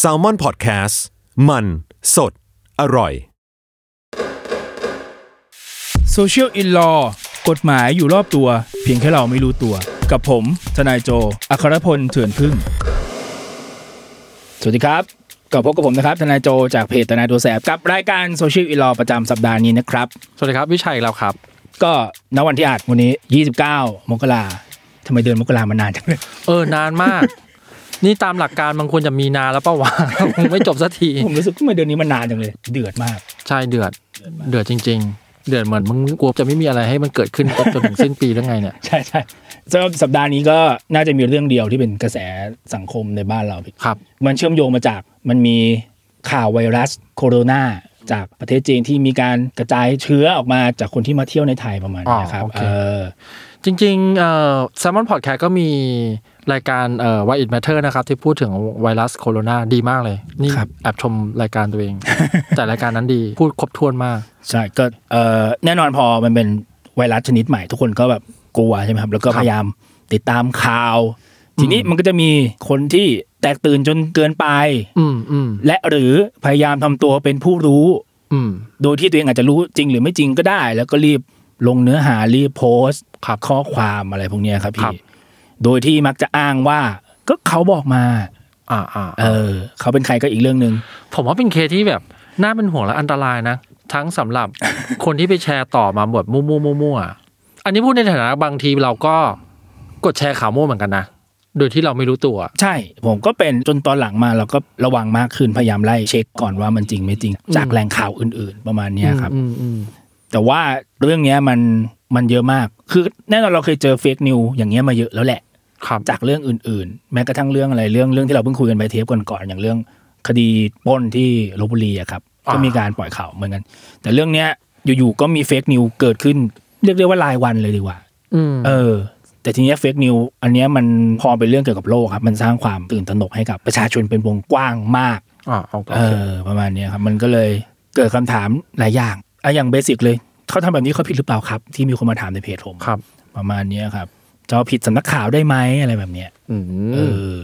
SALMON PODCAST มัน สด อร่อย Social in Law กฎหมายอยู่รอบตัว เพียงแค่เราไม่รู้ตัว กับผม ทนายโจ อัครพลเถื่อนพึ่ง สวัสดีครับก็พบกับผมนะครับ ทนายโจจากเพจทนายตัวแสบกับรายการ Social in Law ประจำสัปดาห์นี้นะครับ สวัสดีครับวิชัยอีกแล้วครับ ก็ณวันที่อัดวันนี้ 29 มกราทำไมเดือนมกรามานานจังเลย เออนานมาก นี่ตามหลักการมันควรจะมีนานแล้วเปล่าวะคงไม่จบสักทีผมรู้สึกทำไมเดือนนี้มันนานจังเลย เดือดมาก ใช่เดือด เดือดจริง ๆ เดือดเหมือนมึงกลัวจะไม่มีอะไรให้มันเกิดขึ้นจนถึงสิ้นปีแล้วไงเนี่ยใช่ใช่สำหรับสัปดาห์นี้ก็น่าจะมีเรื่องเดียวที่เป็นกระแสสังคมในบ้านเราครับ มันเชื่อมโยงมาจากมันมีข่าวไวรัสโคโรนาจากประเทศจีนที่มีการกระจายเชื้อออกมาจากคนที่มาเที่ยวในไทยประมาณนี้ครับอ๋อโอเคเออจริงๆเอ่อ Salmon Podcast ก็มี รายการเอ่อ Why It Matter นะครับ ที่พูดถึงไวรัสโคโรนาดีมากเลย นี่แอบชมรายการตัวเอง แต่รายการนั้นดีพูดครบถ้วนมาก ใช่ก็เออแน่นอนพอมันเป็นไวรัสชนิดใหม่ทุกคนก็แบบกลัวใช่ไหมครับ แล้วก็ครับพยายามติดตามข่าว ทีนี้มันก็จะมีคนที่แตกตื่นจนเกินไป อืมอืมและหรือพยายามทำตัวเป็นผู้รู้ อืม โดยที่ตัวเองอาจจะรู้จริงหรือไม่จริงก็ได้ แล้วก็รีบลงเนื้อหารีบโพสต์ครับข้อความอะไรพวกเนี้ยครับครัพี่บ โดยที่มักจะอ้างว่าก็เขาบอกมา อ่าอ่าเออ เขาเป็นใครก็อีกเรื่องหนึ่งผมว่าเป็นเคสที่แบบน่าเป็นห่วงและอันตรายนะ ทั้งสำหรับคนที่ไปแชร์ต่อมาบทมั่วๆมั่วๆอันนี้พูดในฐานะบางทีเราก็กดแชร์ข่าวมั่วเหมือนกันนะโดยที่เราไม่รู้ตัว ใช่ ผมก็เป็นจนตอนหลังมาเราก็ระวังมากขึ้นพยายามไล่เช็คก่อนว่ามันจริงไม่จริง จากแหล่งข่าวอื่น ๆ ประมาณเนี้ยครับอืมอืมแต่ว่าเรื่องเนี้ยมันมันเยอะมาก คือแน่นอนเราเคยเจอเฟกนิวอย่างเงี้ยมาเยอะแล้วแหละครับ จากเรื่องอื่น ๆ แม้กระทั่งเรื่องอะไรเรื่องเรื่องที่เราเพิ่งคุยกันไปเทปก่อนๆอย่างเรื่องคดีปล้นที่ลบบุรีอะครับอ่าก็มีการปล่อยข่าวเหมือนกัน แต่เรื่องเนี้ยอยู่ๆก็มี fake news เกิดขึ้น เรียกได้ว่ารายวันเลยดีกว่าอืมเออ แต่ทีเนี้ย fake news อันเนี้ยมันพอเป็นเรื่องเกี่ยวกับโลกครับ มันสร้างความตื่นตระหนกให้กับประชาชนเป็นวงกว้างมากอ่าโอเคเออ ประมาณเนี้ยครับ มันก็เลยเกิดคำถามหลายอย่างอะอย่าง basic เลยเขาทำแบบนี้เขาผิดหรือเปล่าครับ ที่มีคนมาถามในเพจผมครับ ประมาณเนี้ยครับ จะเอาผิดสำนักข่าวได้ไหมอะไรแบบเนี้ยอืเอมอ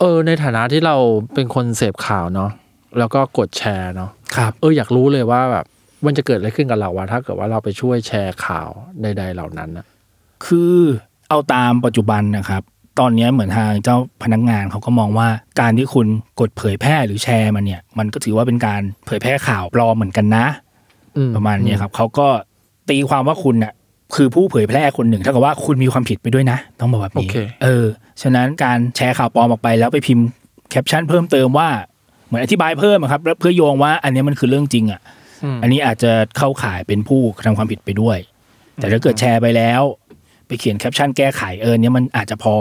เออ ในฐานะที่เราเป็นคนเสพข่าวเนาะแล้วก็กดแชร์เนาะครับ เอออยากรู้เลยว่าแบบมันจะเกิดอะไรขึ้นกับเราวะถ้าเกิดว่าเราไปช่วยแชร์ข่าวใด ๆ เหล่านั้นนะคือเอาตามปัจจุบันนะครับ ตอนเนี้ยเหมือนทางเจ้าพนักงานเขาก็มองว่าการที่คุณกดเผยแพร่หรือแชร์มันเนี่ย มันก็ถือว่าเป็นการเผยแพร่ข่าวปลอมเหมือนกันนะอืประมาณเนี้ยครับเขาก็ตีความว่าคุณน่ะ คือผู้เผยแพร่คนหนึ่งเท่ากับว่าคุณมีความผิดไปด้วยนะ ต้องบอกแบบโอนี้เคเออ ฉะนั้นการแชร์ข่าวปลอมออกไปแล้วไปพิมพ์แคปชั่นเพิ่มเติมว่าเหมือนอธิบายเพิ่มอะครับแล้วเพื่อโยงว่าอันเนี้ยมันคือเรื่องจริงอะมอันนี้อาจจะเข้าข่ายเป็นผู้กระทำความผิดไปด้วย แต่ถ้าเกิดแชร์ไปแล้ว ไปเขียนแคปชั่นแก้ไขเออเนี่ยมันอาจจะพอ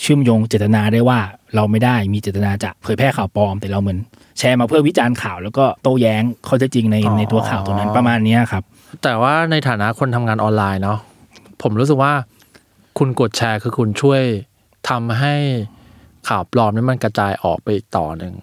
เชื่อมโยงเจตนาได้ว่าเราไม่ได้มีเจตนาจะเผยแพร่ข่าวปลอม แต่เราเหมือนแชร์มาเพื่อวิจารณ์ข่าว แล้วก็โต้แย้งข้อเท็จจริงในในตัวข่าวตรงนั้นประมาณเนี้ยครับ แต่ว่าในฐานะคนทำงานออนไลน์เนาะผมรู้สึกว่าคุณกดแชร์คือคุณช่วยทำให้ข่าวปลอมนั้นมันกระจายออกไปอีกต่อหนึ่ง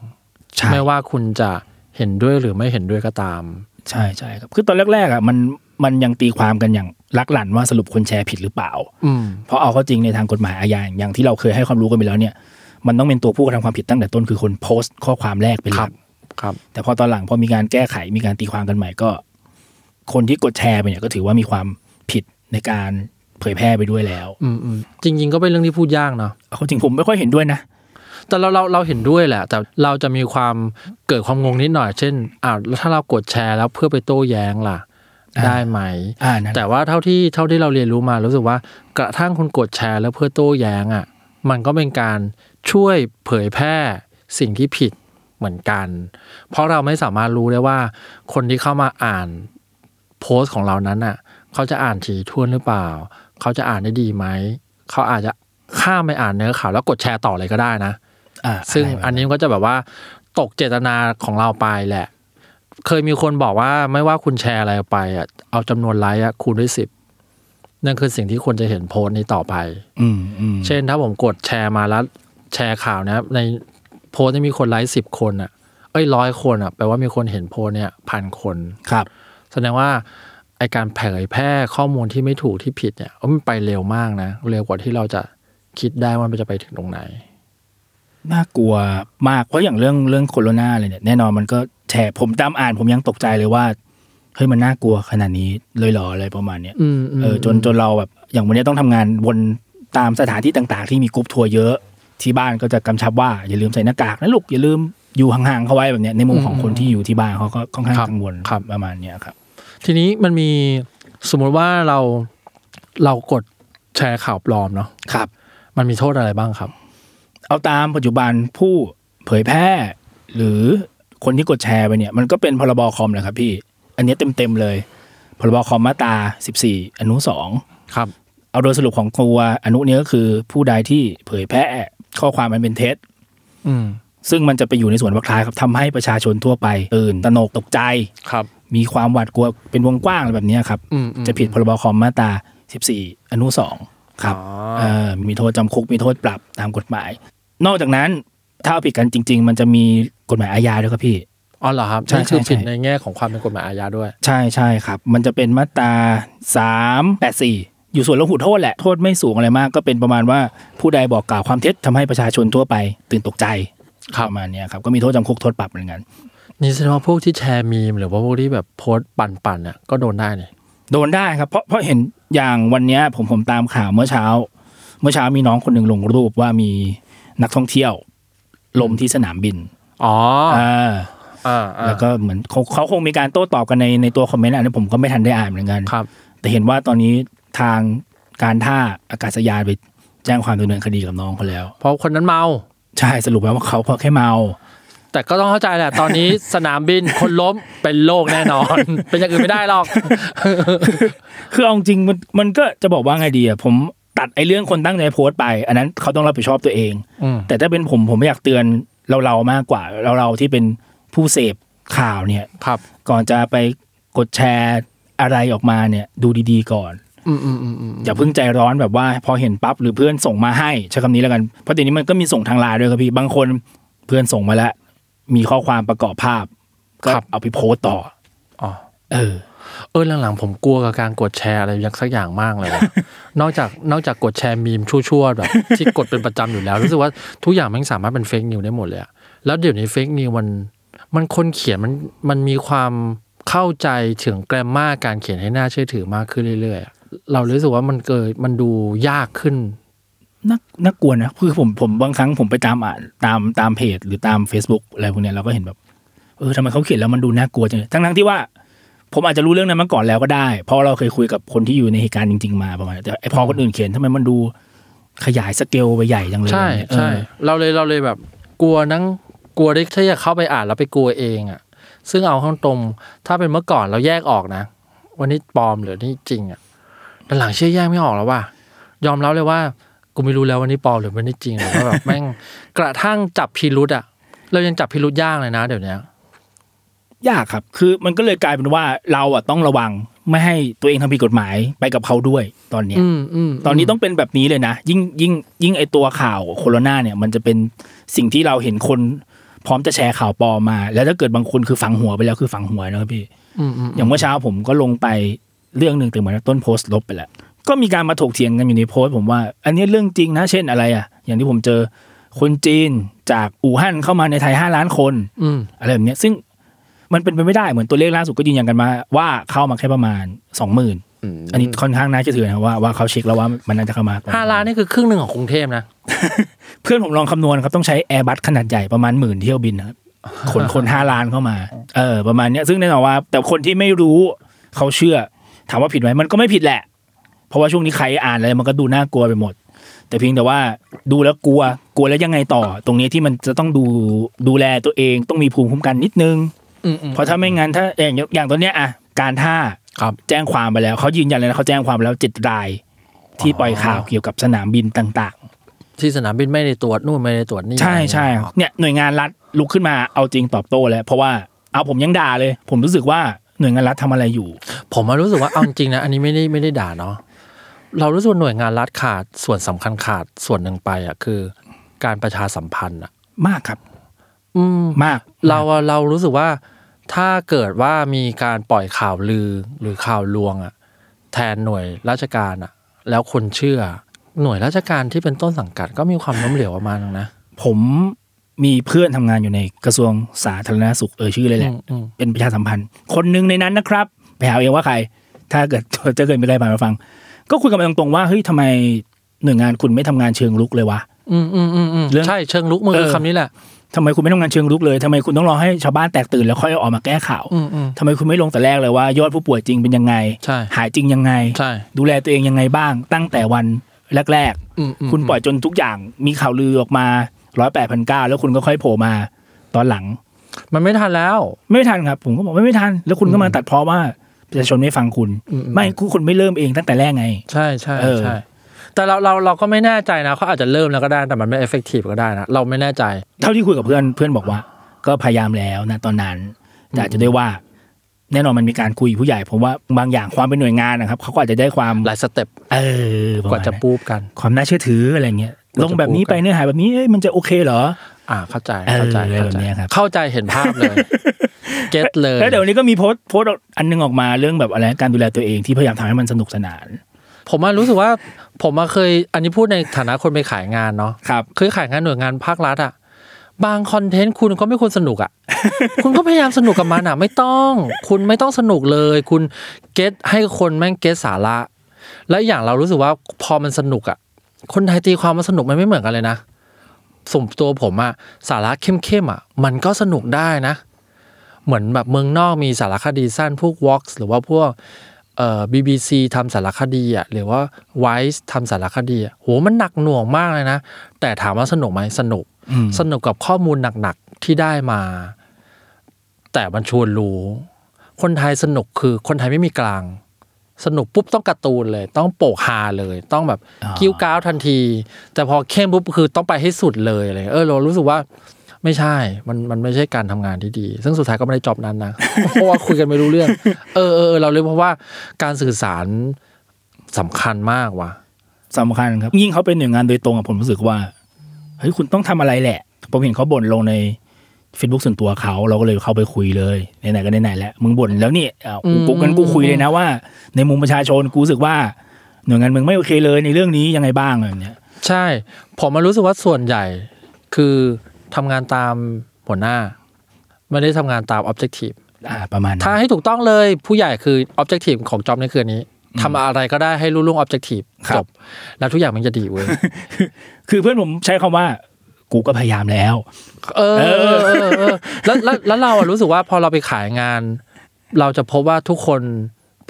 ใช่ไม่ว่าคุณจะเห็นด้วยหรือไม่เห็นด้วยก็ตาม ใช่ใช่ครับคือตอนแรกๆอะมันมันยังตีความกันอย่างลักหลั่นว่าสรุปคนแชร์ผิดหรือเปล่าอืมเพราะเอาเข้าจริงในทางกฎหมายอาญาอย่างที่เราเคยให้ความรู้กันไปแล้วเนี่ย มันต้องเป็นตัวผู้กระทำความผิดตั้งแต่ต้นคือคนโพสต์ข้อความแรกเป็นหครัลับกครับ แต่พอตอนหลังพอมีการแก้ไขมีการตีความกันใหม่ก็ คนที่กดแชร์ไปเนี่ยก็ถือว่ามีความผิดในการเผยแพร่ไปด้วยแล้ว อืมอืมจริง ๆ ก็เป็นเรื่องที่พูดยากเนาะเอาเข้าจริงผมไม่ค่อยเห็นด้วยนะแต่เราเราเราเห็นด้วยแหละ แต่เราจะมีความเกิดความงงนิดหน่อย เช่นอ้าวแล้วถ้าเรากดแชร์แล้วเพื่อไปโต้แย้งล่ะอ่าได้ไหมอ่านั่นแต่ว่าเท่าที่เท่าที่เราเรียนรู้มารู้สึกว่ากระทั่งคุณกดแชร์แล้วเพื่อโต้แย้งอะ มันก็เป็นการช่วยเผยแพร่สิ่งที่ผิดเหมือนกัน เพราะเราไม่สามารถรู้ได้ว่า คนที่เข้ามาอ่าน โพสต์ของเรานั้นอะเขาจะอ่านถี่ถ้วนหรือเปล่า เขาจะอ่านได้ดีไหม เขาอาจจะข้ามไปอ่านเนื้อข่าวแล้วกดแชร์ต่อเลยก็ได้นะอ่าซึ่งะไรแบบอันนี้ก็จะแบบว่า ตกเจตนาของเราไปแหละ เคยมีคนบอกว่าไม่ว่าคุณแชร์อะไรออกไปอะเอาจำนวนไลค์อะคูณด้วยสิบนั่นคือสิ่งที่คนจะเห็นโพสต์นี้ต่อไป อืมอืมเช่นถ้าผมกดแชร์มาแล้วแชร์ข่าวนะครับในโพสต์ที่มีคนไลค์สิบคนอะ เอ้ยร้อยคนอะแปลว่ามีคนเห็นโพสต์เนี่ยพันคนครับแส ดงว่าไอการเผยแพร่ข้อมูลที่ไม่ถูกที่ผิดเนี่ยเอ้ยมันไปเร็วมากนะ เร็วกว่าที่เราจะคิดได้ว่ามันจะไปถึงตรงไหน น่ากลัวมากเพราะอย่างเรื่องเรื่องโคโรนาเลยเนี่ยแน่นอนมันก็แชร์ผมตามอ่านผมยังตกใจเลยว่าเฮ้ยมันน่ากลัวขนาดนี้เลยเหรออะไรประมาณเนี้ยอืมมเออจนจนเราแบบอย่างวันนี้ต้องทำงานวนตามสถานที่ต่าง ๆ ที่มีกรุ๊ปทัวร์เยอะที่บ้านก็จะกำชับว่าอย่าลืมใส่หน้ากากนะลูกอย่าลืมอยู่ห่างๆเขาไว้แบบเนี้ยในมุมของคนที่อยู่ที่บ้านเขาก็ค่อนข้างกังวลประมาณเนี้ยครับ ทีนี้มันมีสมมุติว่าเราเรากดแชร์ข่าวปลอมเนาะครับ มันมีโทษอะไรบ้างครับ เอาตามปัจจุบันผู้เผยแพร่ หรือคนที่กดแชร์ไปเนี่ย มันก็เป็นพรบคอมแหละครับพี่ อันเนี้ยเต็มๆเลย พรบคอมมาตรา14 อนุ2ครับ เอาโดยสรุปของตัวอนุเนี้ยก็คือผู้ใดที่เผยแพร่ข้อความมันเป็นเท็จอืมซึ่งมันจะไปอยู่ในส่วนวรรคท้ายครับทำให้ประชาชนทั่วไปตื่นตระหนกตกใจครับ มีความหวาดกลัวเป็นวงกว้างอะไรแบบเนี้ยครับอืมอืมจะผิดพรบคอมมาตรา 14 อนุ 2 ครับอ๋อเอ่อมีโทษจำคุกมีโทษปรับตามกฎหมาย นอกจากนั้นถ้าเอาผิดกันจริง ๆ มันจะมีกฎหมายอาญาด้วยครับพี่อ๋อเหรอครับใช่นี่คือใช่ผิดใช่ในแง่ของความเป็นกฎหมายอาญาด้วย ใช่ใช่ครับ มันจะเป็นมาตรา384อยู่ส่วนลดหูโทษแหละ โทษไม่สูงอะไรมาก ก็เป็นประมาณว่าผู้ใดบอกกล่าวความเท็จทำให้ประชาชนทั่วไป ตื่นตกใจครับประมาณเนี้ยครับ ก็มีโทษจำคุกโทษปรับเหมือนกัน นี่แสดงว่าพวกที่แชร์มีมหรือว่าพวกที่แบบโพสต์ปั่นๆเนี่ยก็โดนได้เนี่ยโดนได้ครับเพราะเพราะเห็นอย่างวันเนี้ยผมผมตามข่าวเมื่อเช้า เมื่อเช้ามีน้องคนหนึ่งลงรูปว่ามีนักท่องเที่ยว ลมที่สนามบินอ๋ออ่าอ่าอ่าแล้วก็เหมือนเขาเขาคงมีการโต้ตอบกันในในตัวคอมเมนต์อันนี้ผมก็ไม่ทันได้อ่านเหมือนกันครับ แต่เห็นว่าตอนนี้ทางการท่าอากาศยานไปแจ้งความดำเนินคดีกับน้องเขาแล้ว เพราะคนนั้นเมา ใช่สรุปแล้วว่าเขาเพราะแค่เมา แต่ก็ต้องเข้าใจแหละตอนนี้สนามบินคนล้มเป็นโรคแน่นอน เป็นอย่างอื่นไม่ได้หรอก คือเอาจริงมันมันก็จะบอกว่าไงดีอะผมตัดไอ้เรื่องคนตั้งใจโพสต์ไป อันนั้นเขาต้องรับผิดชอบตัวเองอืมแต่ถ้าเป็นผมผมไม่อยากเตือนเราเราๆมากกว่าเราเราๆที่เป็นผู้เสพข่าวเนี่ยครับ ก่อนจะไปกดแชร์อะไรออกมาเนี่ย ดูดีๆก่อนอืมอืมอืมอืมอย่าเพิ่งใจร้อนแบบว่า พอเห็นปั๊บหรือเพื่อนส่งมาให้ใช้คำนี้แล้วกันเพราะเดี๋ยวนี้มันก็มีส่งทางไลน์ด้วยครับพี่บางคนเพื่อนส่งมาแล้ว มีข้อความประกอบภาพ ก็เอาไปโพสต์ต่ออ๋อเออ เออหลังๆผมกลัวกับการกดแชร์อะไรอย่างสักอย่างมากเลยว่ะนอกจากนอกจากกดแชร์มีมชั่วๆแบบที่กดเป็นประจำอยู่แล้วรู้สึกว่าทุกอย่างมันสามารถเป็นเฟกนิวได้หมดเลยอะแล้วเดี๋ยวนี้เฟกนิวมันมันคนเขียนมันมันมีความเข้าใจถึงแกรมมาการเขียนให้น่าเชื่อถือมากขึ้นเรื่อยๆอะเรารู้สึกว่ามันเกิดมันดูยากขึ้น น่าน่ากลัวนะคือผมผมบางครั้งผมไปตามอ่านตามตามเพจ หรือตาม Facebook อะไรพวกเนี้ยเราก็เห็นแบบเออทำไมเขาเขียนแล้วมันดูน่ากลัวจังเลยทั้งทั้งๆที่ว่า ผมอาจจะรู้เรื่องนั้นมาก่อนแล้วก็ได้ เพราะเราเคยคุยกับคนที่อยู่ในเหตุการณ์จริง ๆ มาประมาณนั้นแต่ไอพอคนอื่นเขียนทำไมมันดูขยายสเกลไปใหญ่จังเลยใช่เนี่ยใช่เออเราเลยเราเลยแบบ กลัวนั่งกลัวได้ถ้าอยากเข้าไปอ่านแล้วไปกลัวเองอะ ซึ่งเอาข้างตรงถ้าเป็นเมื่อก่อนเราแยกออกนะวันนี้ปลอมหรือนี่จริงอะแต่หลังเชื่อแยกไม่ออกแล้วว่ะยอมรับเลยว่า กูไม่รู้แล้ววันนี้ปลอมหรือวันนี้จริงหรือว่าแบบแม่งกระทั่งจับพิรุษอะ เรายังจับพิรุษยากเลยนะ เดี๋ยวนี้ยากครับ คือมันก็เลยกลายเป็นว่าเราอะต้องระวังไม่ให้ตัวเองทำผิดกฎหมายไปกับเขาด้วยตอนเนี้ยอืมอืมตอนนี้ต้องเป็นแบบนี้เลยนะ ยิ่งยิ่งยิ่งไอตัวข่าวโคโรนาเนี่ย มันจะเป็นสิ่งที่เราเห็นคนพร้อมจะแชร์ข่าวปลอมมา แล้วถ้าเกิดบางคนคือฝังหัวไปแล้วคือฝังหัวนะครับพี่อืมอืมอย่างเมื่อเช้าผมก็ลงไปเรื่องหนึ่งแต่เหมือนต้นโพสต์ลบไปแล้ว ก็มีการมาถกเถียงกันอยู่ในโพสต์ผมว่า อันนี้เรื่องจริงนะ เช่นอะไรอะ อย่างที่ผมเจอคนจีนจากอู่ฮั่นเข้ามาในไทยห้าล้านคนอืมอะไรแบบเนี้ยซึ่งมันเป็นไปไม่ได้เหมือนตัวเลขล่าสุดก็ยืนยันกันมาว่าเข้ามาแค่ประมาณสองหมื่นอันนี้ค่อนข้างน่าเชื่อถือนะว่าว่าเขาเช็คแล้วว่ามันน่าจะเข้ามาประมณห้าล้านนี่คือครึ่งหนึ่งของกรุงเทพนะ เพื่อนผมลองคำนวณครับต้องใช้แอร์บัสขนาดใหญ่ประมาณหมื่นเที่ยวบินนะครับขนคนห้าล้านเข้ามา เออ ประมาณเนี้ยซึ่งแน่นอนว่า แต่คนที่ไม่รู้เขาเชื่อ ถามว่าผิดไหมมันก็ไม่ผิดแหละ เพราะว่าช่วงนี้ใครอ่านอะไรมันก็ดูน่ากลัวไปหมด แต่เพียงแต่ว่าดูแล้วกลัวกลัวแล้วยังไงต่อ ตรงนี้ที่มันจะต้องดูดูแลตัวเองต้องมีภูมิคุ้มกันนิดนึงอืมอืมเพราะถ้าไม่งั้นถ้าอย่างอย่างตัวเนี้ยอะการท่าครับแจ้งความไปแล้วเขายืนยันเลยนะเขาแจ้งความไปแล้วเจ็ดราย ที่ปล่อยข่าวเกี่ยวกับสนามบินต่างที่สนามบินไม่ได้ตรวจนู่นไม่ได้ตรวจนี่ใช่ใช่เนี่ยหน่วยงานรัฐลุกขึ้นมาเอาจริงตอบโต้แล้ว เพราะว่าเอาผมยังด่าเลย ผมรู้สึกว่าหน่วยงานรัฐทำอะไรอยู่ ผมมารู้สึกว่าเอาจริงๆนะอันนี้ไม่ได้ไม่ได้ด่าเนาะ เรารู้สึกว่าหน่วยงานรัฐขาดส่วนสำคัญขาดส่วนหนึ่งไปอะคือ การประชาสัมพันธ์อะ มากครับ อืมมาก เราอะเรารู้สึกว่าถ้าเกิดว่ามีการปล่อยข่าวลือหรือข่าวลวงอะ แทนหน่วยราชการอะ แล้วคนเชื่อ หน่วยราชการที่เป็นต้นสังกัดก็มีความล้มเหลวประมาณนึงนะผมมีเพื่อนทำงานอยู่ในกระทรวงสาธารณสุขเออชื่อเลยแหละอืมอืมเป็นประชาสัมพันธ์ คนหนึ่งในนั้นนะครับไปหาเอาเองว่าใคร ถ้าเกิดจะเกิดไม่ได้มาฟัง ก็คุยกันมาตรงๆว่าเฮ้ยทำไมหน่วยงานคุณไม่ทำงานเชิงลุกเลยวะอืมอืมอืมอืมเรื่องใช่เชิงลุกมือเออคำนี้แหละทำไมคุณไม่ทำงานเชิงลุกเลยทำไมคุณต้องรอให้ชาวบ้านแตกตื่นแล้วค่อยออกมาแก้ข่าวอืมอืมทำไมคุณไม่ลงแต่แรกเลยว่ายอดผู้ป่วยจริงเป็นยังไงใช่หายจริงยังไงใช่ดูแลตัวเองยังไงบ้าง ตั้งแต่วันแรกอืมอืมๆคุณปล่อยจนทุกอย่างมีข่าวลือออกมาร้อยแปดพันเก้าแล้วคุณก็ค่อยโผล่มาตอนหลัง มันไม่ทันแล้ว ไม่ทันครับ ผมก็บอกว่าไม่ทัน แล้วคุณก็มาตัดเพราะว่า ประชาชนไม่ฟังคุณอืมไม่คุณคุณไม่เริ่มเองตั้งแต่แรกไง ใช่ใช่เออใช่แต่เราเราเราก็ไม่แน่ใจนะเขาอาจจะเริ่มแล้วก็ได้แต่มันไม่ effective ก็ได้นะเราไม่แน่ใจ เท่าที่คุยกับเพื่อนเพื่อนบอกว่า ก็พยายามแล้วนะตอนนั้น แต่อาจจะด้วยว่า แน่นอนมันมีการคุยผู้ใหญ่ผมว่าบางอย่างความเป็นหน่วยงานนะครับเขาก็อาจจะได้ความหลาย stepเออปรกว่าณจะนั้นปูบกัน ความน่าเชื่อถืออะไรเงี้ยกว่าจะลงแบบนี้ไปพูดกันเนื้อหาแบบนี้เอ้ยมันจะโอเคเหรอ อ่าเข้าใจเออเข้าใจอะไรเข้าแบบใจเนี้ยครับเข้าใจเห็นภาพเลยเก็ตเลยแล้วเดี๋ยวนี้ก็มีโพสต์โพสต์อันนึงออกมาเรื่องแบบอะไรการดูแลตัวเองที่พยายามทำให้มันสนุกสนาน ผมว่ารู้สึกว่า ผมมาเคย อันนี้พูดในฐานะคนไปขายงานเนาะครับเคยขายงานหน่วยงานภาครัฐอะบางคอนเทนต์คุณก็ไม่ควรสนุกอะคุณก็พยายามสนุกกับมันอะไม่ต้อง คุณไม่ต้องสนุกเลย คุณเก็ตให้คนแม่งเก็ตสาระ และอย่างเรารู้สึกว่าพอมันสนุกอะคนไทยตีความว่าสนุกมันไม่เหมือนกันเลยนะ สมตัวผมอะสาระเข้มๆอะมันก็สนุกได้นะ เหมือนแบบเมืองนอกมีสารคดีสั้นพวก Vox หรือว่าพวกเอ่อ BBC ทำสารคดีอะหรือว่า Vice ทำสารคดีอะโหมันหนักหน่วงมากเลยนะ แต่ถามว่าสนุกไหมสนุกอืมสนุกกับข้อมูลหนักๆที่ได้มา แต่มันชวนรู้ คนไทยสนุกคือคนไทยไม่มีกลาง สนุกปุ๊บต้องการ์ตูนเลย ต้องโปกฮาเลย ต้องแบบอ๋อกิ้วก้าวทันที แต่พอเข้มปุ๊บคือต้องไปให้สุดเลยอะไรเงี้ยเออเรารู้สึกว่าไม่ใช่ มันมันไม่ใช่การทำงานที่ดี ซึ่งสุดท้ายก็ไม่ได้จอบนั้นนะ เพราะว่าคุยกันไม่รู้เรื่อง เออเออเออเราเลยเพราะว่าการสื่อสารสำคัญมากว่ะสำคัญครับ ยิ่งเขาเป็นหน่วยงานโดยตรงอะผมรู้สึกว่าเฮ้ยคุณต้องทำอะไรแหละ ผมเห็นเขาบ่นลงใน Facebook ส่วนตัวเขาเราก็เลยเข้าไปคุยเลยไหนๆก็ไหนๆแล้วมึงบ่นแล้วนี่อะอืมกูกันกูคุยเลยนะว่า ในมุมประชาชนกูรู้สึกว่าหน่วยงานมึงไม่โอเคเลยในเรื่องนี้ยังไงบ้างอะไรแบบเนี้ยใช่ ผมมารู้สึกว่าส่วนใหญ่คือทำงานตามหัวหน้า ไม่ได้ทำงานตาม objective อ่าประมาณนั้นถ้าให้ถูกต้องเลยผู้ใหญ่คือ objective ของจ็อบในคืนนี้ทำอะไรก็ได้ให้รู้ล่วง objective ครับจบแล้วทุกอย่างมันจะดีเว้ยคือเพื่อนผมใช้คำว่า กูก็พยายามแล้ว เออเออเออเออแล้วแล้วแล้วเราอะรู้สึกว่าพอเราไปขายงาน เราจะพบว่าทุกคน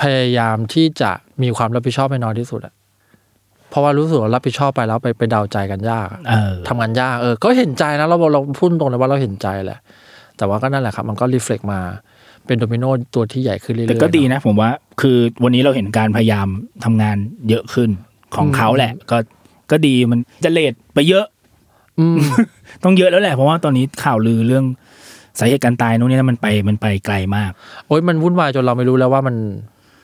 พยายามที่จะมีความรับผิดชอบให้น้อยที่สุดอะเพราะว่ารู้สึกว่ารับผิดชอบไปแล้วไปไปเดาใจกันยากอะเออทำงานยากเออก็เห็นใจนะเราเราพูดตรงเลยว่าเราเห็นใจแหละ แต่ว่าก็นั่นแหละครับ มันก็รีเฟล็กมาเป็นโดมิโนตัวที่ใหญ่ขึ้นเรื่อยๆแต่ก็ดีเนอะนะ ผมว่าคือวันนี้เราเห็นการพยายามทำงานเยอะขึ้นของอืมเขาแหละ ก็ก็ดีมันจะเลทไปเยอะอืม ต้องเยอะแล้วแหละเพราะว่าตอนนี้ข่าวลือเรื่องสาเหตุการตายโน่นนี่นะมันไปมันไปไกลมาก โอ้ยมันวุ่นวายจนเราไม่รู้แล้วว่ามัน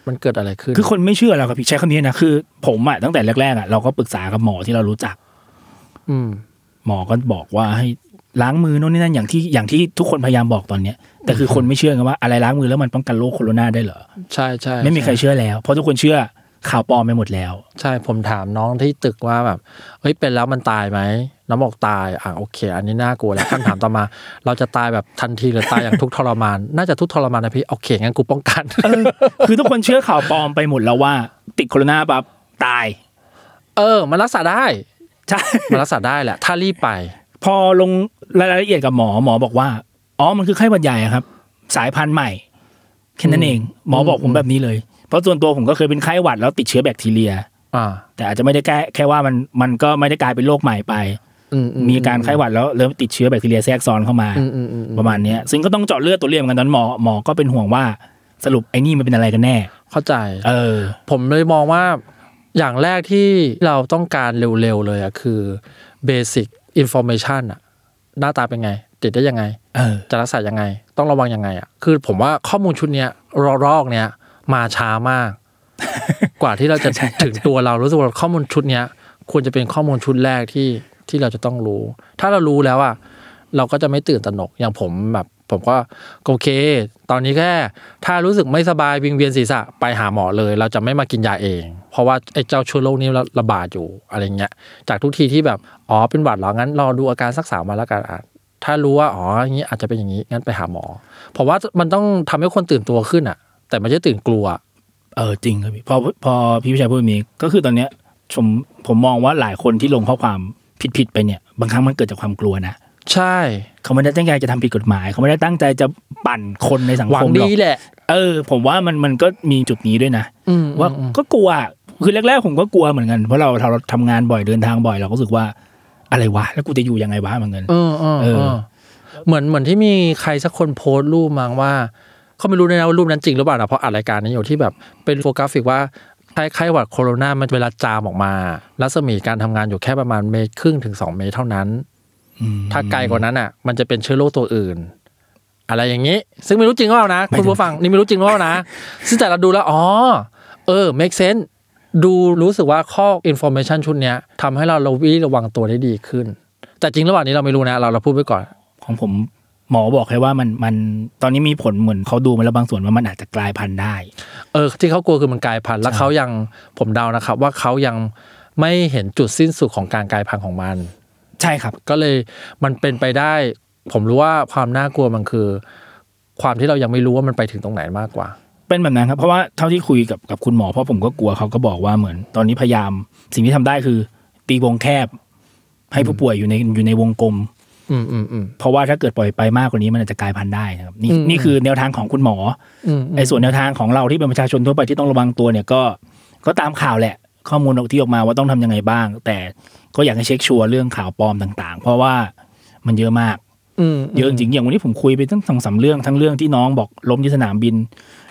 มันเกิดอะไรขึ้น คือคนไม่เชื่อเราครับพี่ใช้คำนี้นะคือ ผมอะตั้งแต่แรกๆอะเราก็ปรึกษากับหมอที่เรารู้จัก อืม หมอก็บอกว่าให้ล้างมือโน่นนี่นั่นอย่างที่อย่างที่ทุกคนพยายามบอกตอนเนี้ยแต่คือคนไม่เชื่อกันว่าอะไรล้างมือแล้วมันป้องกันโรคโคโรนาได้เหรอใช่ใช่ไม่มีใครเชื่อแล้วเพราะทุกคนเชื่อ ข่าวปลอมไปหมดแล้ว ใช่ผมถามน้องที่ตึกว่าแบบเฮ้ยเป็นแล้วมันตายไหมน้องบอกตายอะโอเค อันนี้น่ากลัวแล้วคำถามต่อมา เราจะตายแบบทันทีหรือตายอย่างทุกข์ทรมาน น่าจะทุกข์ทรมานนะพี่โอเคงั้นกูป้องกันเออคือทุกคนเชื่อข่าวปลอมไปหมดแล้วว่า ติดโคโรนาปั๊บตาย เออ มันรักษาได้ใช่มันรักษาได้แหละ ถ้ารีบไป พอลงรายละเอียดกับหมอหมอบอกว่าอ๋อมันคือไข้หวัดใหญ่อะครับ สายพันธุ์ใหม่แค่นั้นเอง หมอบอกผมแบบนี้เลยเพ ราะส่วนตัวผมก็เคยเป็นไข้หวัดแล้วติดเชื้อแบคทีเรียอ่าแต่อาจจะไม่ได้แก้แค่ว่ามันมันก็ไม่ได้กลายเป็นโรคใหม่ไปอือืมีการไข้หวัดแล้วเริ่มติดเชื้อแบคทีเรียแทรกซ้อนเข้ามาอืมอืมอืมประมาณเนี้ยซึ่งก็ต้องเจาะเลือดตัวจเลือดเหมือนกันตอนนนหมอหมอก็เป็นห่วงว่าสรุปไอ้นี่มันเป็นอะไรกันแน่ เข้าใจ เออ ผมเลยมองว่าอย่างแรกที่เราต้องการเร็วๆเลยอะคือเบสิกอินโฟ a t ชันอะหน้าตาเป็นไง ติดได้ยังไงเออจะรักษายังไง ต้องระวังยังไงอะคือผมว่าข้อมูลชุดเนี้ยรอบแรกเนี้ย มาช้ามาก กว่าที่เราจะถึงตัวเรารู้สึกว่าข้อมูลชุดเนี้ยควรจะเป็นข้อมูลชุดแรกที่ที่เราจะต้องรู้ ถ้าเรารู้แล้วอะเราก็จะไม่ตื่นตระหนกอย่างผมแบบผมก็โอเค ตอนนี้แค่ ถ้ารู้สึกไม่สบายวิงเวียนศีรษะไปหาหมอเลย เราจะไม่มากินยาเอง เพราะว่าไอ้เจ้าเชื้อโรคนี้ระบาดอยู่อะไรเงี้ย จากทุกทีที่แบบอ๋อเป็นหวัดเหรองั้นรอดูอาการสักสามวันแล้วกันอะถ้ารู้ว่าอ๋ออย่างนี้อาจจะเป็นอย่างนี้งั้นไปหาหมอเพราะว่ามันต้องทำให้คนตื่นตัวขึ้นอะ แต่ไม่ใช่ตื่นกลัว เออจริงครับพี่พอพอพี่วิชัยพูดแบบนี้ก็คือตอนเนี้ยผมผมมองว่าหลายคนที่ลงข้อความผิดๆไปเนี่ย บางครั้งมันเกิดจากความกลัวนะใช่ เขาไม่ได้ตั้งใจจะทำผิดกฎหมาย เขาไม่ได้ตั้งใจจะปั่นคนในสังหวัคงมหรดีอกแหละ เออ ผมว่ามันมันก็มีจุดนี้ด้วยนะอืมว่าอืมก็กลัวคือแรกๆผมก็กลัวเหมือนกันเพราะเราเราทำงานบ่อยเดินทางบ่อยเราก็รู้สึกว่าอะไรวะแล้วกูจะอยู่ยังไงวะเหมือนกันเออเออเอเอออเหมือนเหมือนที่มีใครสักคนโพสต์รูปมั้งว่า เขาไม่รู้ด้วยนะว่ารูปนั้นจริงหรือเปล่านะเพราะอัดรายการนี้อยู่ที่แบบเป็นโฟกัสฟิกว่าไข้ไข้หวัดโคโรนามันเวลาจามออกมา รัศมีการทำงานอยู่แค่ประมาณเมตรครึ่งถึงสองเมตรเท่านั้นอืมถ้าไกลกว่านั้นอะ มันจะเป็นเชื้อโรคตัวอื่น อะไรอย่างนี้ ซึ่งไม่รู้จริงหรือเปล่านะคุณผู้ฟังนี่ไม่รู้จริงหรือเปล่านะ ซึ่งแต่เราดูแล้วอ๋อเออ make sense ดูรู้สึกว่าข้อ information ชุดเนี้ยทำให้เราระวิระวังตัวได้ดีขึ้น แต่จริงระหว่างนี้เราไม่รู้นะ เราเราพูดไปก่อน ของผม หมอบอกแค่ว่ามันมันตอนนี้มีผลเหมือนเขาดูมาแล้วบางส่วนว่ามันอาจจะกลายพันธุ์ได้ เออ ที่เขากลัวคือมันกลายพันธุ์แล้วใช่เขายังผมเดานะครับ ว่าเขายังไม่เห็นจุดสิ้นสุดของการกลายพันธุ์ของมัน ใช่ครับ ก็เลยมันเป็นไปได้ ผมรู้ว่าความน่ากลัวมันคือ ความที่เรายังไม่รู้ว่ามันไปถึงตรงไหนมากกว่า เป็นแบบนั้นครับเพราะว่าเท่าที่คุยกับกับคุณหมอเพราะผมก็กลัวเขาก็บอกว่าเหมือน ตอนนี้พยายาม สิ่งที่ทำได้คือ ตีวงแคบ ให้ผู้ป่วยอยู่ในอยู่ในวงกลมอืมอืมอืม เพราะว่าถ้าเกิดปล่อยไปมากกว่านี้มันอาจจะกลายพันธุ์ได้นะครับนี่อืมนี่คือแนวทางของคุณหมออืมไอ้ส่วนแนวทางของเราที่เป็นประชาชนทั่วไปที่ต้องระวังตัวเนี่ยก็ก็ตามข่าวแหละ ข้อมูลที่ออกมาว่าต้องทำยังไงบ้าง แต่ก็อยากให้เช็คชัวร์เรื่องข่าวปลอมต่าง ๆ เพราะว่ามันเยอะมากอืมเยอะจริงๆอย่างวันนี้ผมคุยไปตั้งสองสามเรื่องทั้งเรื่องที่น้องบอกล้มที่สนามบิน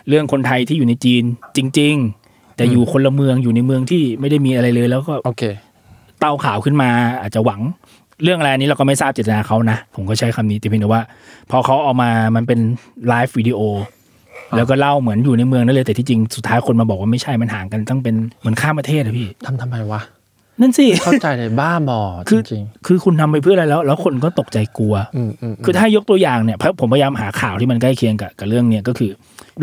เรื่องคนไทยที่อยู่ในจีน จริง ๆ แต่อยู่คนละเมืองอยู่ในเมืองที่ไม่ได้มีอะไรเลยแล้วก็โอเคเต้าข่าวขึ้นมาอาจจะหวัง เรื่องอะไรอันนี้เราก็ไม่ทราบเจตนาเขานะ ผมก็ใช้คำนี้แต่เพียงแต่ว่า พอเขาเอามามันเป็นไลฟ์วิดีโอแล้วก็เล่าเหมือนอยู่ในเมืองนั่นเลย แต่ที่จริงสุดท้ายคนมาบอกว่าไม่ใช่มันห่างกันตั้งเป็นเหมือนข้ามประเทศอะพี่ทำทำไมวะนั่นสิเข้าใจเลยบ้าบอคือจริงคือคุณทำไปเพื่ออะไรแล้ว แล้วคนก็ตกใจกลัวๆอืมอืมคือถ้ายกตัวอย่างเนี่ยเพราะผมพยายามหาข่าวที่มันใกล้เคียงกับกับเรื่องเนี้ยก็คือ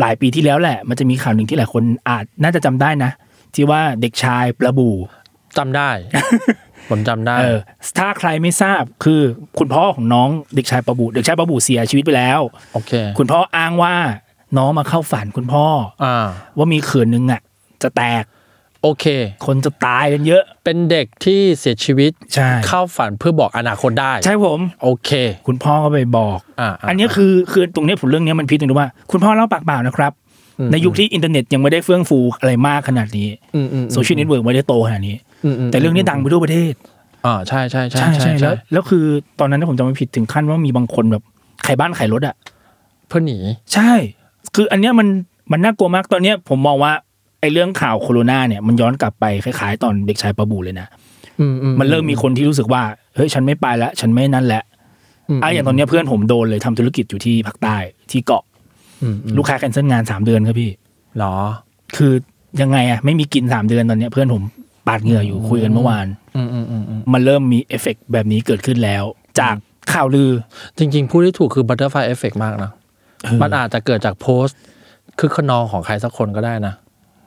หลายปีที่แล้วแหละ มันจะมีข่าวหนึ่งที่หลายคนอาจน่าจะจำได้นะ ที่ว่าเด็กชายปลาบูจำได้ ผมจำได้เออถ้าใครไม่ทราบคือคุณพ่อของน้องเด็กชายปลาบูเด็กชายปลาบูเสียชีวิตไปแล้วโอเค คุณพ่ออ้างว่าน้องมาเข้าฝันคุณพ่ออ่าว่ามีเขื่อนหนึ่งอะ จะแตก โอเค คนจะตายกันเยอะ เป็นเด็กที่เสียชีวิตใช่เข้าฝันเพื่อบอกอนาคตได้ ใช่ผม โอเค คุณพ่อก็ไปบอกอ่าอันเนี้ยคือคือตรงเนี้ยผมเรื่องเนี้ยมันพีคตรงที่ว่า คุณพ่อเล่าปากเปล่านะครับในยุคที่อินเทอร์เน็ตยังไม่ได้เฟื่องฟูอะไรมากขนาดนี้อืมอืมโซเชียลเน็ตเวิร์กไม่ได้โตขนาดนี้อืมอืม แต่เรื่องนี้ดังไปทั่วประเทศอ่าใช่ใช่ใช่ใช่ใช่แล้ใช่วแล้วคือตอนนั้นผมจำไม่ผิดถึงขั้นว่ามีบางคนแบบขายบ้านขายรถอะเพื่อหนีใช่ คืออันเนี้ยมันมันน่ากลัวมากตอนเนี้ยผมมองว่าไอ้เรื่องข่าวโคโรนาเนี่ยมันย้อนกลับไปคล้ายๆ ตอนเด็กชายปลาบู่เลยนะอืมอืมันเริ่มมีคนที่รู้สึกว่าเฮ้ยฉันไม่ไปแล้วฉันไม่นั่นแหละอะอย่างตอนเนี้ยเพื่อนผมโดนเลยทำธุรกิจอยู่ที่ภาคใต้ที่เกาะอืมอืมลูกค้า cancel งานสามเดือนครับพี่หรอ คือยังไงอะไม่มีกินสามเดือนตอนเนี้ยเพื่อนผม ปาดเหงื่ออยู่คุยกันเมื่อวานอืมอืมอืมอืมมันเริ่มมีเอฟเฟกต์แบบนี้เกิดขึ้นแล้ว จากข่าวลือ จริง ๆ พูดได้ถูกคือ butterfly effect มากนะเออมันอาจจะเกิดจากโพสต์คือขนองของใครสักคนก็ได้นะ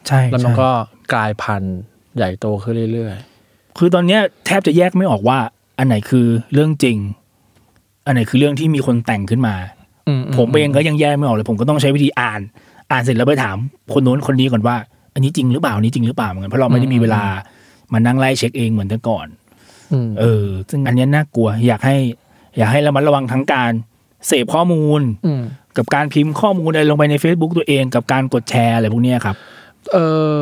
ใช่แล้วมันใช่ก็กลายพันธุ์ใหญ่โตขึ้นเรื่อยคือตอนเนี้ยแทบจะแยกไม่ออกว่า อันไหนคือเรื่องจริง อันไหนคือเรื่องที่มีคนแต่งขึ้นมาๆอือืผมเองก็ยังแยกไม่ออกเลย ผมก็ต้องใช้วิธีอ่าน อ่านเสร็จแล้วไปถามคนโน้นคนนี้ก่อนว่า อันนี้จริงหรือเปล่าอันนี้จริงหรือเปล่าเหมือนกันเพราะเราไม่ได้มีเวลามานั่งไล่เช็คเองเหมือนแต่ก่อนอืมเออ ซึ่งอันเนี้ยน่ากลัว อยากให้ อยากให้ระมัดระวังทั้งการเสพข้อมูลอืมกับการพิมพ์ข้อมูลอะไรลงไปใน Facebook ตัวเอง กับการกดแชร์อะไรพวกเนี้ยครับ เออ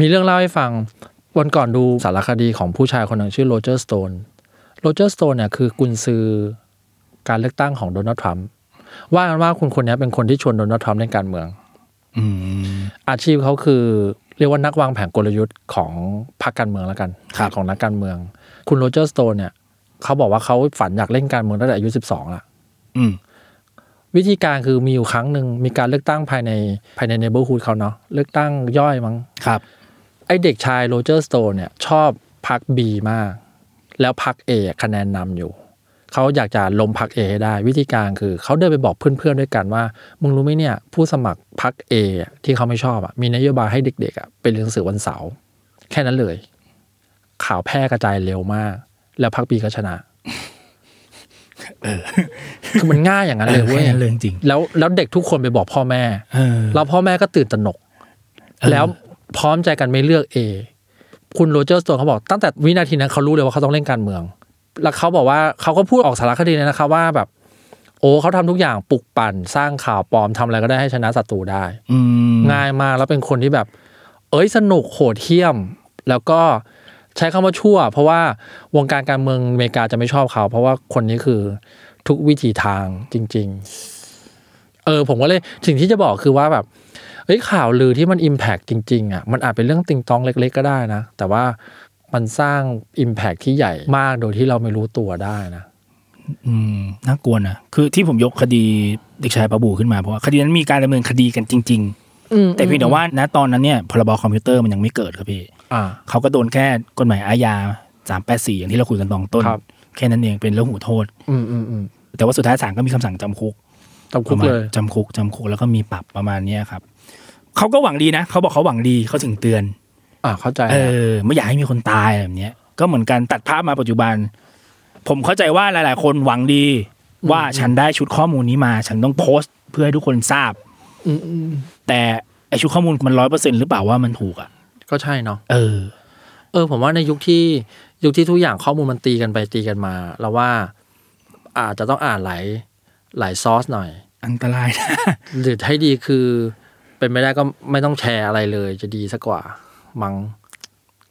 มีเรื่องเล่าให้ฟัง วันก่อนดูสสารคดีของผู้ชายคนหนึ่งชื่อโรเจอร์สโตนโรเจอร์สโตนเนี่ยคือกุนซือการเลือกตั้งของโดนัลด์ทรัมป์ว่ากันว่าคุณคนนี้เป็นคนที่ชวนโดนัลด์ทรัมป์เล่นการเมือง อืมอาชีพเขาคือเรียกว่านักวางแผนกลยุทธ์ของพรรคการเมืองแล้วกันครับของนักการเมือง คุณโรเจอร์สโตนเนี่ยเขาบอกว่าเขาฝันอยากเล่นการเมืองตั้งแต่อายุสิบสองละอืมวิธีการคือมีอยู่ครั้งหนึ่งมีการเลือกตั้งภายในภายใน neighborhood เขาเนาะเลือกตั้งย่อยมั้งครับ ไอเด็กชายโรเจอร์สโตนเนี่ย ชอบพรรค B มาก แล้วพรรค A คะแนนนำอยู่ เขาอยากจะล้มพรรค A ให้ได้วิธีการคือเขาเดินไปบอกเพื่อนๆด้วยกันว่า มึงรู้ไหมเนี่ยผู้สมัครพรรค A ที่เขาไม่ชอบอะมีนโยบายให้เด็กๆอะไปเรียนหนังสือวันเสาร์แค่นั้นเลย ข่าวแพร่กระจายเร็วมาก แล้วพรรค B ก็ชนะคือมันง่ายอย่างนั้นเลยเว้ยแค่นั้นเลยจริงแล้วแล้วเด็กทุกคนไปบอกพ่อแม่เออแล้วพ่อแม่ก็ตื่นตระหนกเออแล้วพร้อมใจกันไม่เลือกเอคุณโรเจอร์สโตนเขาบอกตั้งแต่วินาทีนั้นเขารู้เลยว่าเขาต้องเล่นการเมือง แล้วเขาบอกว่าเขาก็พูดออกสารคดีเลยนะครับว่าแบบโอ้เขาทำทุกอย่างปลุกปั่นสร้างข่าวปลอมทำอะไรก็ได้ให้ชนะศัตรูได้อืมง่ายมากแล้วเป็นคนที่แบบ เอ้ยสนุกโหดเหี้ยม แล้วก็ใช้คำว่าชั่ว เพราะว่าวงการการเมืองอเมริกาจะไม่ชอบเขา เพราะว่าคนนี้คือทุกวิถีทางจริง ๆ เออ ผมก็เลยสิ่งที่จะบอกคือว่าแบบเอ้ยข่าวลือที่มัน Impact จริง ๆอะมันอาจเป็นเรื่องติงตองเล็ก ๆ ก็ได้นะแต่ว่า มันสร้าง Impact ที่ใหญ่มากโดยที่เราไม่รู้ตัวได้นะอืมน่ากลัวนะคือที่ผมยกคดีเด็กชายปะบูขึ้นมาเพราะว่าคดีนั้นมีการดำเนินคดีกันจริง ๆ แต่เพียงแต่ว่าณตอนนั้นเนี่ยพรบคอมพิวเตอร์มันยังไม่เกิดครับพี่อ่าเขาก็โดนแค่กฎหมายอาญาสามแปดสี่อย่างที่เราคุยกันตอนต้นครับแค่นั้นเองเป็นเรื่องหูโทษ อืมอืมอืมแต่ว่าสุดท้ายศาลก็มีคำสั่งจำคุกตำคุกประมาณเลยจำคุกจำคุกแล้วก็มีปรับประมาณเนี้ยครับเขาก็หวังดีนะเขาบอกเขาหวังดีเขาถึงเตือน อ่าเข้าใจเอนะอไม่อยากให้มีคนตายแบบเนี้ยก็เหมือนกันตัดภาพมาปัจจุบัน ผมเข้าใจว่าหลาย ๆ คนหวังดี ว่าฉันได้ชุดข้อมูลนี้มา ฉันต้องโพสต์เพื่อให้ทุกคนทราบอืมอืมแต่ไอชุดข้อมูลมันร้อยเปอร์เซ็นหรือเปล่าว่ามันถูกอะ ก็ใช่เนาะเออ เออ ผมว่าในยุคที่ยุคที่ทุกอย่างข้อมูลมันตีกันไปตีกันมาเราว่าอาจจะต้องอ่านหลายหลายซอสหน่อย อันตรายนะหรือให้ดีคือ เป็นไม่ได้ก็ไม่ต้องแชร์อะไรเลย จะดีซะกว่า มัง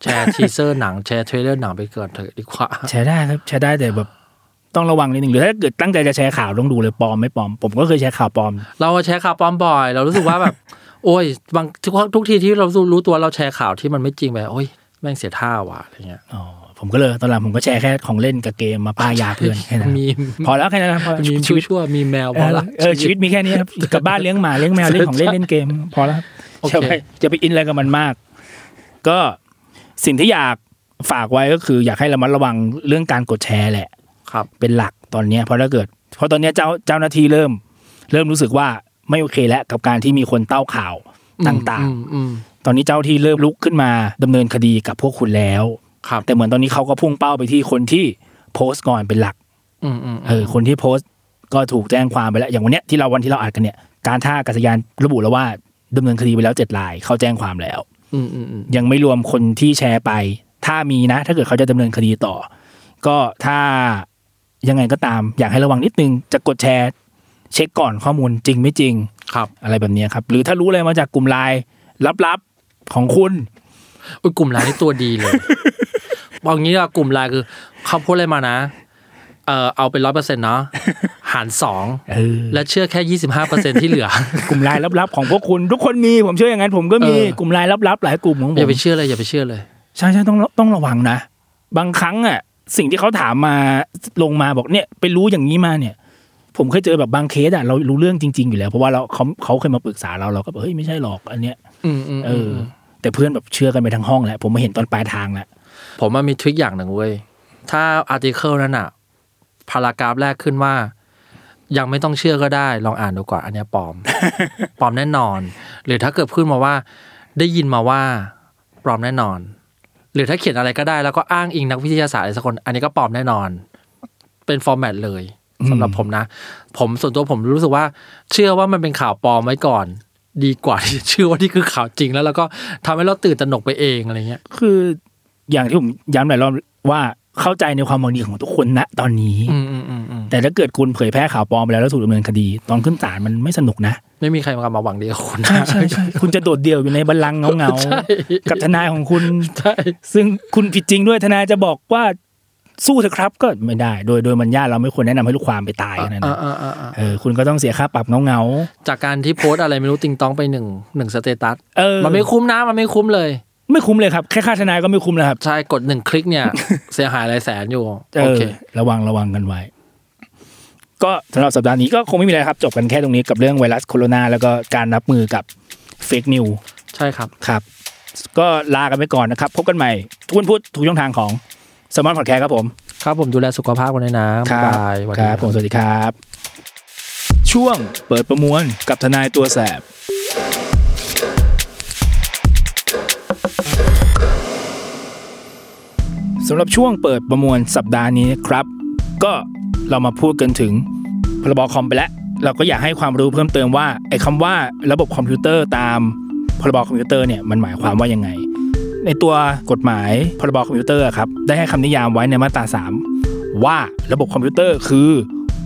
แชร์ทีเ teaser หนังแชร์ trailer หนังไปเกิดเถอะดีกว่า แชร์ได้ครับแชร์ได้แต่แบบต้องระวังนิดนึงหรือถ้าเกิดตั้งใจจะแชร์ข่าวต้องดูเลยปลอมไม่ปลอม ผมก็เคยแชร์ข่าวปลอม เราแชร์ข่าวปลอมบ่อย เรารู้สึกว่าแบบ โอ้ยบางทุกทุกทีที่เรารู้ตัวเราแชร์ข่าวที่มันไม่จริงไปโอ้ยแม่งเสียท่าว่ะอะไรเงี้ยอ๋อผมก็เลยตอนหลังผมก็แชร์แค่ของเล่นกับเกมมาป้ายยาเพื่อนแค่นั้นมีพอแล้วแค่นั้นนะพอมีชีชีวิวิตตชั่วมีแมวพเอออละเออชีวิตมีแค่นี้ครับกลับบ้านเลี้ยงหมาเลี้ยงแมวเลี้ยงของเล่นเล่นเกม พอแล้วครับโอเคจะไปจะไปอินอะไรกับมันมาก ก็สิ่งที่อยากฝากไว้ก็คืออยากให้ระมัดระวังเรื่องการกดแชร์แหละ ครับ เป็นหลักตอนเนี้ยเพราะถ้าเกิด เพราะตอนเนี้ยเจ้าเจ้าหน้าที่เริ่ม เริ่มรู้สึกว่าไม่โอเคแล้วกับการที่มีคนเต้าข่าวต่างอืมอืมๆตอนนี้เจ้าที่เริ่มลุกขึ้นมาดำเนินคดีกับพวกคุณแล้ว ครับ แต่เหมือนตอนนี้เขาก็พุ่งเป้าไปที่คนที่โพสต์ก่อนเป็นหลัก อืมอืมเออคนที่โพสต์ก็ถูกแจ้งความไปแล้ว อย่างวันเนี้ยที่เราวันที่เราอัดกันเนี่ย การท่าอากาศยานระบุแล้วว่าดำเนินคดีไปแล้วเจ็ดราย เขาแจ้งความแล้วอืมอืมอืม ยังไม่รวมคนที่แชร์ไป ถ้ามีนะ ถ้าเกิดเขาจะดำเนินคดีต่อ ก็ถ้ายังไงก็ตาม อยากให้ระวังนิดนึง จะกดแชร์ เช็คก่อนข้อมูลจริงไม่จริงครับ อะไรแบบเนี้ยครับ หรือถ้ารู้อะไรมาจากกลุ่มไลน์ลับๆของคุณอุ้ยกลุ่มไลน์นี่ตัวดีเลยบอกงี้ว่ากลุ่มไลน์คือเขาพูดอะไรมานะเออเอาเป็นร้อยเปอร์เซ็นต์เนาะหารสองเออและเชื่อแค่ยี่สิบห้าเปอร์เซ็นต์ที่เหลือ กลุ่มไลน์ลับๆของพวกคุณ ทุกคนมีผมเชื่ออย่างนั้นผมก็มีเออกลุ่มไลน์ลับๆหลายกลุ่มของผมอย่าไปเชื่อเลยอย่าไปเชื่อเลยใช่ใช่ต้องต้องระวังนะ บางครั้งอะ สิ่งที่เขาถามมาลงมาบอกเนี่ยไปรู้อย่างนี้มาเนี่ย ผมเคยเจอแบบบางเคสอะเรารู้เรื่องจริง ๆ อยู่แล้ว เพราะว่าเราเขาเขาเคยมาปรึกษาเราเราก็แบบเฮ้ยไม่ใช่หรอกอันเนี้ยอืมอืมเออ แต่เพื่อนแบบเชื่อกันไปทั้งห้องแล้วผมมาเห็นตอนปลายทางแล้วผมมันมีทริคอย่างหนึ่งเว้ยถ้าอาร์ติเคิลนั้นอะ พารากราฟแรกขึ้นว่า ยังไม่ต้องเชื่อก็ได้ ลองอ่านดูก่อนอันเนี้ยปลอมปลอมแน่นอน หรือถ้าเกิดขึ้นมาว่า ได้ยินมาว่าปลอมแน่นอน หรือถ้าเขียนอะไรก็ได้ แล้วก็อ้างอิงนักวิทยาศาสตร์อะไรสักคน อันนี้ก็ปลอมแน่นอน เป็นฟอร์แมตเลยสำหรับผมนะ ผมส่วนตัวผมรู้สึกว่า เชื่อว่ามันเป็นข่าวปลอมไว้ก่อน ดีกว่าที่จะเชื่อว่านี่คือข่าวจริงแล้ว แล้วก็ทำให้เราตื่นตระหนกไปเองอะไรเงี้ย คืออย่างที่ผมย้ำหลายรอบว่า เข้าใจในความหวังดีของทุกคนณตอนนี้อืมอืมอืมอืมแต่ถ้าเกิดคุณเผยแพร่ข่าวปลอมไปแล้วแล้วถูกดำเนินคดี ตอนขึ้นศาลมันไม่สนุกนะ ไม่มีใครมามาหวังดีกับคุณใช่ใช่ใช่คุณจะโดดเดี่ยวอยู่ในบัลลังก์เงาเงาๆใช่กับทนายของคุณใช่ซึ่งคุณผิดจริงด้วยทนายจะบอกว่าสู้เถอะครับก็ไม่ได้ โดยโดยมันญาติเราไม่ควรแนะนำให้ลูกความไปตายนะอ่านะอ่าอ่าอ่าเออคุณก็ต้องเสียค่าปรับเงาเงาจากการที่โพสต์อะไรไม่รู้ติงตองไปหนึ่งหนึ่งสเตตัสๆเออมันไม่คุ้มนะมันไม่คุ้มเลย ไม่คุ้มเลยครับ แค่ค่าทนายก็ไม่คุ้มแล้วครับ ใช่กดหนึ่งคลิกเนี่ย เสียหายหลายแสนอยู่เอโออเค ระวังระวังกันไว้ ก็สำหรับสัปดาห์นี้ก็คงไม่มีอะไรครับ จบกันแค่ตรงนี้กับเรื่องไวรัสโคโรนาแล้วก็การรับมือกับเฟกนิวใช่ครับครับ ก็ลากันไปก่อนนะครับ พบกันใหม่ทุกวันพุธทุกช่องทางของสมอนพอดแคส์ครับผม ครับผมดูแลสุขภาพกันด้วยนะคบ๊ายรับบายสวัสคดีรับผมสวัสดีครับ ช่วงเปิดประมวลกับทนายตัวแสบ สำหรับช่วงเปิดประมวลสัปดาห์นี้ครับ ก็เรามาพูดกันถึงพรบคอมไปแล้ว เราก็อยากให้ความรู้เพิ่มเติมว่าไอ้คำว่าระบบคอมพิวเตอร์ตามพรบคอมพิวเตอร์เนี่ยมันหมายความว่ายังไง ในตัวกฎหมายพรบคอมพิวเตอร์ครับได้ให้คำนิยามไว้ในมาตรา 3 ว่าระบบคอมพิวเตอร์คือ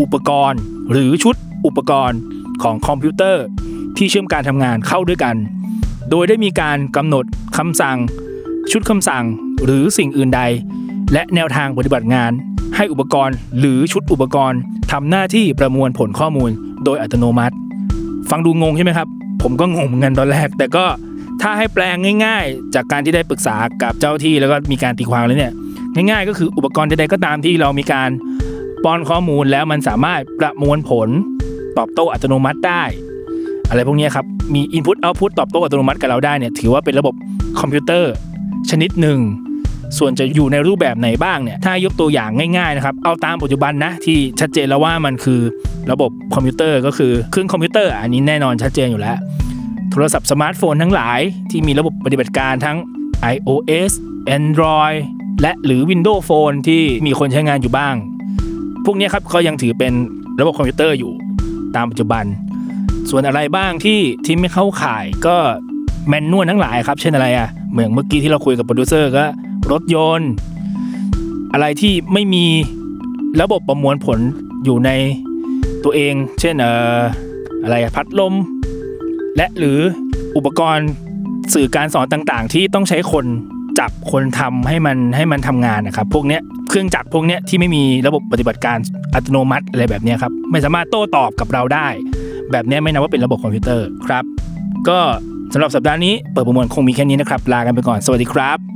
อุปกรณ์ หรือชุดอุปกรณ์ของคอมพิวเตอร์ ที่เชื่อมการทำงานเข้าด้วยกัน โดยได้มีการกำหนดคำสั่ง ชุดคำสั่ง หรือสิ่งอื่นใด และแนวทางปฏิบัติงาน ให้อุปกรณ์หรือชุดอุปกรณ์ทำหน้าที่ประมวลผลข้อมูลโดยอัตโนมัติ ฟังดูงงใช่ไหมครับ ผมก็งงเหมือนกันตอนแรก แต่ก็ถ้าให้แปลงง่าย ๆ จากการที่ได้ปรึกษากับเจ้าที่แล้วก็มีการตีความแล้วเนี่ยง่ายๆ ก็คืออุปกรณ์ใดๆก็ตามที่เรามีการป้อนข้อมูลแล้วมันสามารถประมวลผลตอบโต้อัตโนมัติได้ อะไรพวกนี้ครับ มี Input Output ตอบโต้อัตโนมัติกับเราได้เนี่ยถือว่าเป็นระบบคอมพิวเตอร์ ชนิดหนึ่ง ส่วนจะอยู่ในรูปแบบไหนบ้างเนี่ยถ้ายกตัวอย่างง่ายๆนะครับเอาตามปัจจุบันนะที่ชัดเจนแล้วว่ามันคือระบบคอมพิวเตอร์ก็คือเครื่องคอมพิวเตอร์ อันนี้แน่นอนชัดเจนอยู่แล้ว โทรศัพท์สมาร์ทโฟนทั้งหลายที่มีระบบปฏิบัติการทั้ง iOS Android และหรือ Windows Phone ที่มีคนใช้งานอยู่บ้าง พวกนี้ครับก็ยังถือเป็นระบบคอมพิวเตอร์อยู่ตามปัจจุบัน ส่วนอะไรบ้างที่ที่ไม่เข้าข่ายก็ manual ทั้งหลายครับ เช่นอะไรอะ เหมือนเมื่อกี้ที่เราคุยกับโปรดิวเซอร์ก็รถยนต์ อะไรที่ไม่มีระบบประมวลผลอยู่ในตัวเอง เช่นเอ่ออะไรอะพัดลม และหรืออุปกรณ์สื่อการสอนต่างๆ ที่ต้องใช้คนจับคนทำให้มันให้มันทำงานนะครับพวกเนี้ยเครื่องจักรพวกเนี้ยที่ไม่มีระบบปฏิบัติการอัตโนมัติอะไรแบบเนี้ยครับไม่สามารถโต้ตอบกับเราได้ แบบเนี้ยไม่นับว่าเป็นระบบคอมพิวเตอร์ครับ ก็ สำหรับสัปดาห์นี้เปิดประมวลคงมีแค่นี้นะครับลากันไปก่อนสวัสดีครับ